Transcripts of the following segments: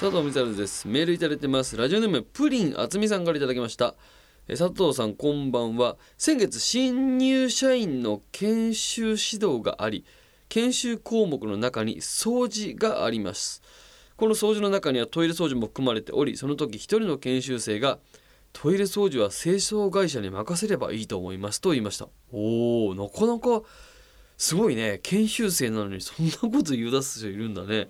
佐藤光です。メールいただいてます。ラジオネームプリンあつみさんからいただきました。え佐藤さんこんばんは。先月新入社員の研修指導があり研修項目の中に掃除があります。この掃除の中にはトイレ掃除も含まれておりその時一人の研修生がトイレ掃除は清掃会社に任せればいいと思います。と言いました。おーなかなかすごいね。研修生なのにそんなこと言い出す人いるんだね、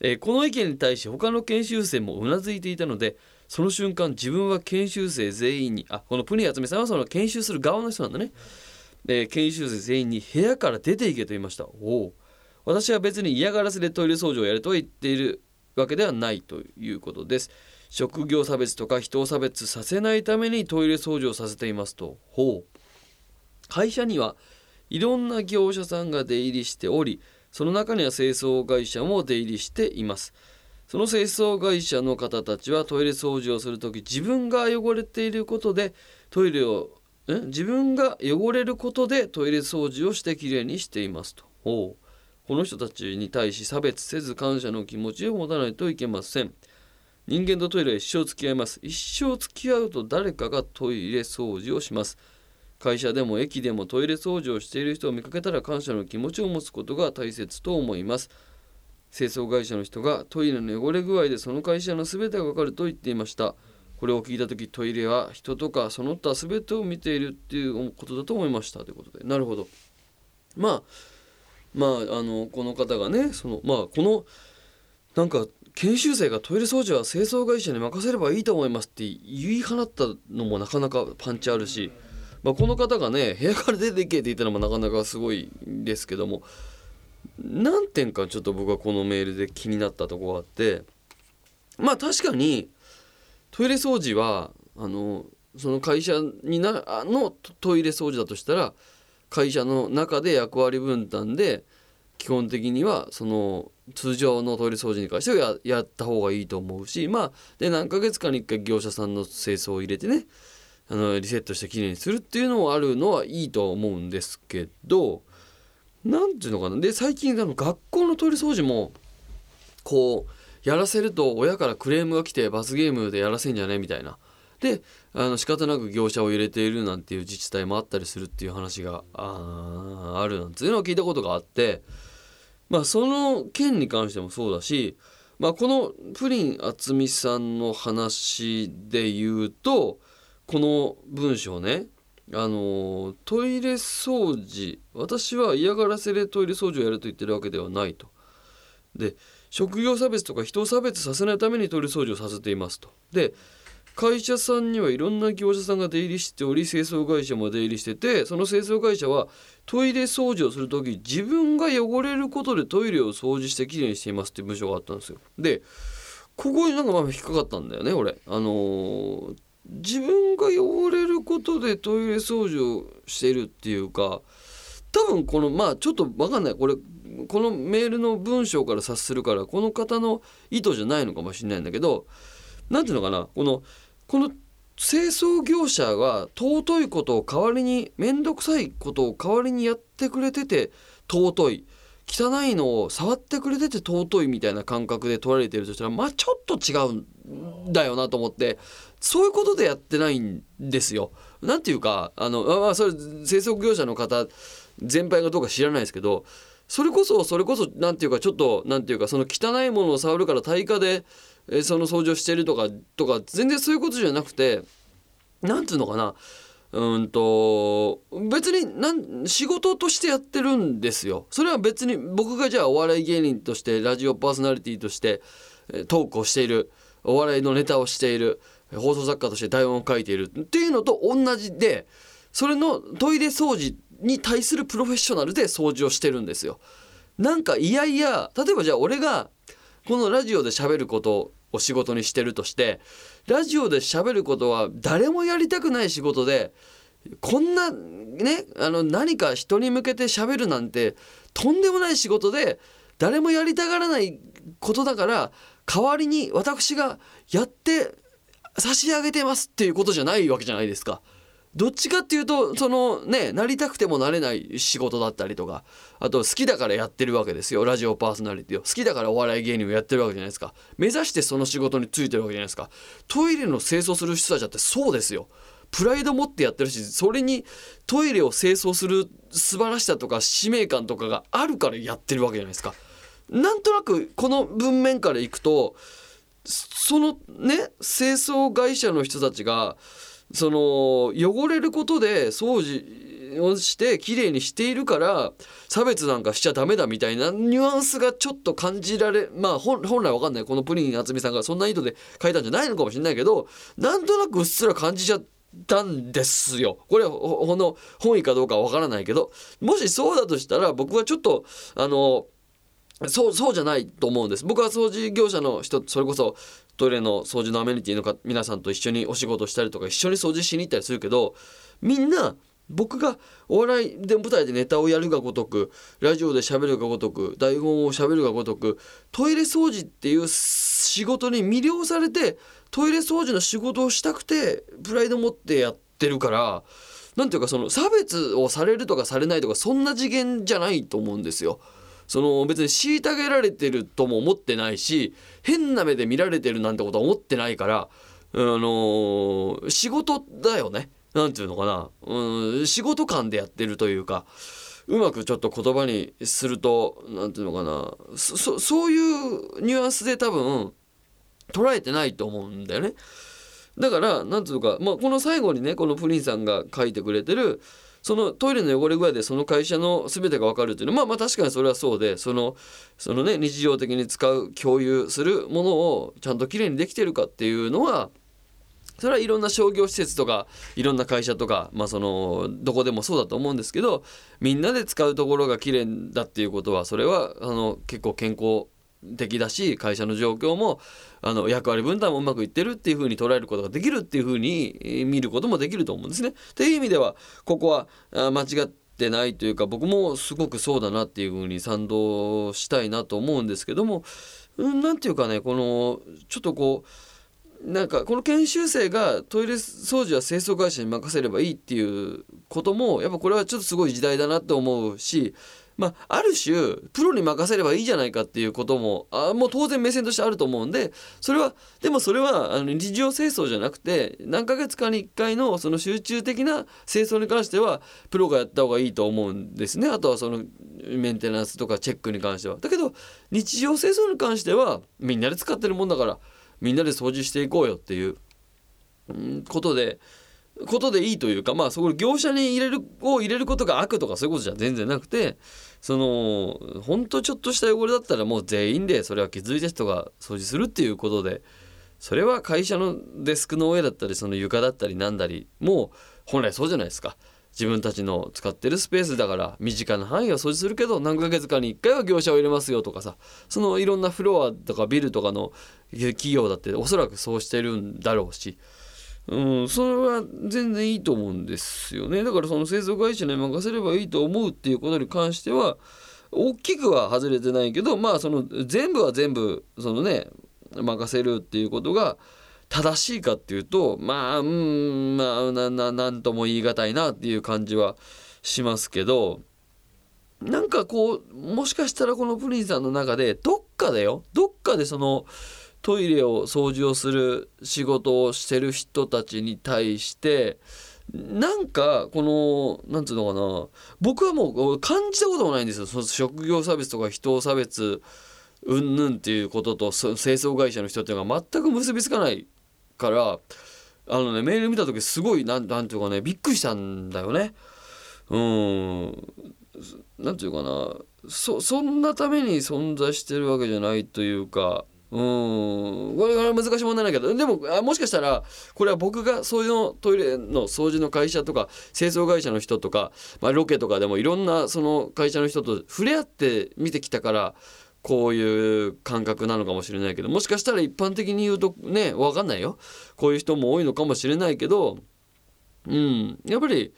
えーこの意見に対し他の研修生もうなずいていたのでその瞬間自分は研修生全員にあこのプニヤツメさんはその研修する側の人なんだね、えー研修生全員に部屋から出て行けと言いました。おお私は別に嫌がらせでトイレ掃除をやると言っているわけではないということです。職業差別とか人を差別させないためにトイレ掃除をさせていますと。ほう。会社にはいろんな業者さんが出入りしておりその中には清掃会社も出入りしています。その清掃会社の方たちはトイレ掃除をする時自分が汚れていることでトイレをん自分が汚れることでトイレ掃除をしてきれいにしていますと。ほう。この人たちに対し差別せず感謝の気持ちを持たないといけません。人間とトイレは一生付き合います。一生付き合うと誰かがトイレ掃除をします。会社でも駅でもトイレ掃除をしている人を見かけたら感謝の気持ちを持つことが大切と思います。清掃会社の人がトイレの汚れ具合でその会社の全てがわかると言っていました。これを聞いた時トイレは人とかその他全てを見ているっていうことだと思いました。ということで。なるほど。まあまああのこの方がねそのまあこのなんか研修生がトイレ掃除は清掃会社に任せればいいと思いますって言い放ったのもなかなかパンチあるし、まあ、この方がね部屋から出ていけって言ったのもなかなかすごいですけども何点かちょっと僕はこのメールで気になったとこがあってまあ確かにトイレ掃除はあのその会社になのトイレ掃除だとしたら会社の中で役割分担で基本的にはその通常のトイレ掃除に関してはややった方がいいと思うしまあで何ヶ月かに1回業者さんの清掃を入れてねあのリセットしてきれいにするっていうのもあるのはいいとは思うんですけどなんていうのかなで最近あの学校のトイレ掃除もこうやらせると親からクレームが来て罰ゲームでやらせんじゃねみたいな。であの仕方なく業者を入れているなんていう自治体もあったりするっていう話がああるなんていうのを聞いたことがあってまあその件に関してもそうだし、まあ、このプリン渥美さんの話で言うとこの文章ねあのトイレ掃除私は嫌がらせでトイレ掃除をやると言ってるわけではないと。で職業差別とか人を差別させないためにトイレ掃除をさせていますと。で会社さんにはいろんな業者さんが出入りしており清掃会社も出入りしててその清掃会社はトイレ掃除をする時自分が汚れることでトイレを掃除してきれいにしていますっていう文章があったんですよ。でここになんかまあ引っかかったんだよね俺。あのー自分が汚れることでトイレ掃除をしてるっていうか多分このまあちょっと分かんない。これこのメールの文章から察するからこの方の意図じゃないのかもしれないんだけど何ていうのかな？このこの清掃業者が尊いことを代わりに面倒くさいことを代わりにやってくれてて尊い。汚いのを触ってくれてて尊いみたいな感覚で取られてるとしたらまあちょっと違うんだよなと思ってそういうことでやってないんですよ。なんていうかあのまあそれ清掃業者の方全般がどうか知らないですけどそれこそそれこそなんていうかちょっとなんていうかその汚いものを触るから対価でその掃除をしてるとかとか全然そういうことじゃなくてなんていうのかなうんと別になん仕事としてやってるんですよ。それは別に僕がじゃあお笑い芸人としてラジオパーソナリティとしてえートークをしているお笑いのネタをしている放送作家として台本を書いているっていうのと同じでそれのトイレ掃除に対するプロフェッショナルで掃除をしてるんですよ。なんかいやいや例えばじゃあ俺がこのラジオで喋ることを仕事にしてるとしてラジオで喋ることは誰もやりたくない仕事でこんなねあの何か人に向けて喋るなんてとんでもない仕事で誰もやりたがらないことだから代わりに私がやって差し上げてますっていうことじゃないわけじゃないですか。どっちかっていうとそのねなりたくてもなれない仕事だったりとかあと好きだからやってるわけですよ。ラジオパーソナリティを。好きだからお笑い芸人をやってるわけじゃないですか。目指してその仕事に就いてるわけじゃないですか。トイレの清掃する人たちだってそうですよ。プライド持ってやってるしそれにトイレを清掃する素晴らしさとか使命感とかがあるからやってるわけじゃないですか。なんとなくこの文面からいくとそのね清掃会社の人たちがその汚れることで掃除をして綺麗にしているから差別なんかしちゃダメだみたいなニュアンスがちょっと感じられまあ本来わかんないこのプリン渥美さんがそんな意図で書いたんじゃないのかもしれないけどなんとなくうっすら感じちゃったんですよ。これほの本意かどうかわからないけどもしそうだとしたら僕はちょっとあのそうそうじゃないと思うんです僕は掃除業者の人それこそトイレの掃除のアメニティのか皆さんと一緒にお仕事したりとか一緒に掃除しに行ったりするけどみんな僕がお笑いで舞台でネタをやるがごとくラジオで喋るがごとく台本を喋るがごとくトイレ掃除っていう仕事に魅了されてトイレ掃除の仕事をしたくてプライド持ってやってるから何ていうかその差別をされるとかされないとかそんな次元じゃないと思うんですよ。その別に虐げられてるとも思ってないし変な目で見られてるなんてことは思ってないから、あのー、仕事だよね。何て言うのかな、うん、仕事感でやってるというかうまくちょっと言葉にすると何て言うのかな。そういうニュアンスで多分捉えてないと思うんだよね。だから何て言うか、まあ、この最後にねこのプリンさんが書いてくれてるそのトイレの汚れ具合でその会社の全てが分かるっていうのはまあまあ確かにそれはそうでそのそのね日常的に使う共有するものをちゃんときれいにできてるかっていうのはそれはいろんな商業施設とかいろんな会社とか、まあ、そのどこでもそうだと思うんですけどみんなで使うところが綺麗だっていうことはそれはあの結構健康的だし会社の状況もあの役割分担もうまくいってるっていうふうに捉えることができるっていうふうに見ることもできると思うんですね。という意味ではここは間違ってないというか僕もすごくそうだなっていうふうに賛同したいなと思うんですけども何て言うかねこのちょっとこうなんかこの研修生がトイレ掃除は清掃会社に任せればいいっていうこともやっぱこれはちょっとすごい時代だなって思うしまあ、ある種プロに任せればいいじゃないかっていうこともあもう当然目線としてあると思うんでそれはでもそれはあの日常清掃じゃなくて何ヶ月かに1回のその集中的な清掃に関してはプロがやった方がいいと思うんですねあとはそのメンテナンスとかチェックに関しては。だけど日常清掃に関してはみんなで使ってるもんだからみんなで掃除していこうよっていうことで。ことでいいというかまあそこ業者に入れるを入れることが悪とかそういうことじゃ全然なくてそのほんとちょっとした汚れだったらもう全員でそれは気づいた人が掃除するっていうことでそれは会社のデスクの上だったりその床だったりなんだりもう本来そうじゃないですか。自分たちの使ってるスペースだから身近な範囲は掃除するけど何ヶ月かに1回は業者を入れますよとかさそのいろんなフロアとかビルとかの企業だっておそらくそうしてるんだろうしうん、それは全然いいと思うんですよね。だからその製造会社に任せればいいと思うっていうことに関しては大きくは外れてないけどまあその全部は全部そのね任せるっていうことが正しいかっていうとまあうんまあなななんとも言い難いなっていう感じはしますけどなんかこうもしかしたらこのプリンさんの中でどっかでよ。どっかでそのトイレを掃除をする仕事をしてる人たちに対してなんかこのなんつうのかな僕はもう感じたこともないんですよ。その職業差別とか人を差別うんぬんっていうことと清掃会社の人っていうのが全く結びつかないからあのねメール見た時すごいなんなんていうかねびっくりしたんだよね。うん。なんていうかな。そそんなために存在してるわけじゃないというかうん。これは難しい問題だけど。でももしかしたらこれは僕がそういうのトイレの掃除の会社とか清掃会社の人とか、まあ、ロケとかでもいろんなその会社の人と触れ合って見てきたからこういう感覚なのかもしれないけどもしかしたら一般的に言うとね分かんないよ。こういう人も多いのかもしれないけどうん。やっぱり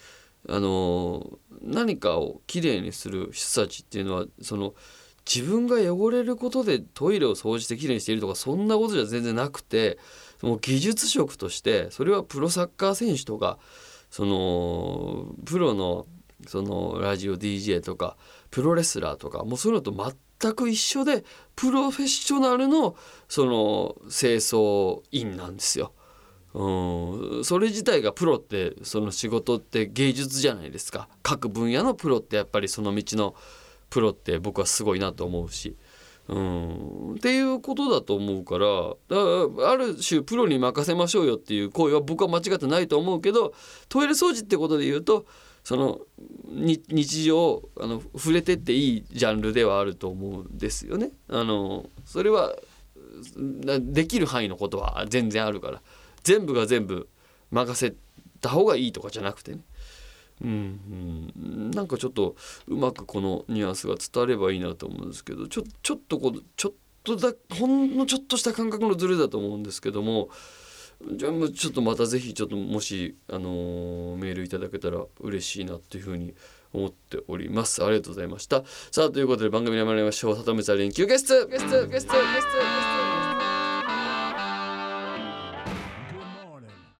あの何かをきれいにする人たちっていうのはその。自分が汚れることでトイレを掃除してきれいにしているとかそんなことじゃ全然なくてもう技術職としてそれはプロサッカー選手とかそのプロのそのラジオ DJ とかプロレスラーとかもうそういうのと全く一緒でプロフェッショナルのその清掃員なんですよ。うん、それ自体がプロってその仕事って芸術じゃないですか各分野のプロってやっぱりその道のプロって僕はすごいなと思うし。うん、っていうことだと思うからだある種プロに任せましょうよっていう行為は僕は間違ってないと思うけどトイレ掃除ってことで言うとその日常あの触れてっていいジャンルではあると思うんですよね。あのそれはできる範囲のことは全然あるから全部が全部任せた方がいいとかじゃなくてね。うん、うん、なんかちょっとうまくこのニュアンスが伝わればいいなと思うんですけどちょちょっとこうちょっとだほんのちょっとした感覚のズレだと思うんですけどもじゃあちょっとまた是非ちょっともし、あのー、メールいただけたら嬉しいなっていうふうに思っております。ありがとうございました。さあということで番組に参りましょう里見さん連休ゲストゲストゲストゲストゲスト。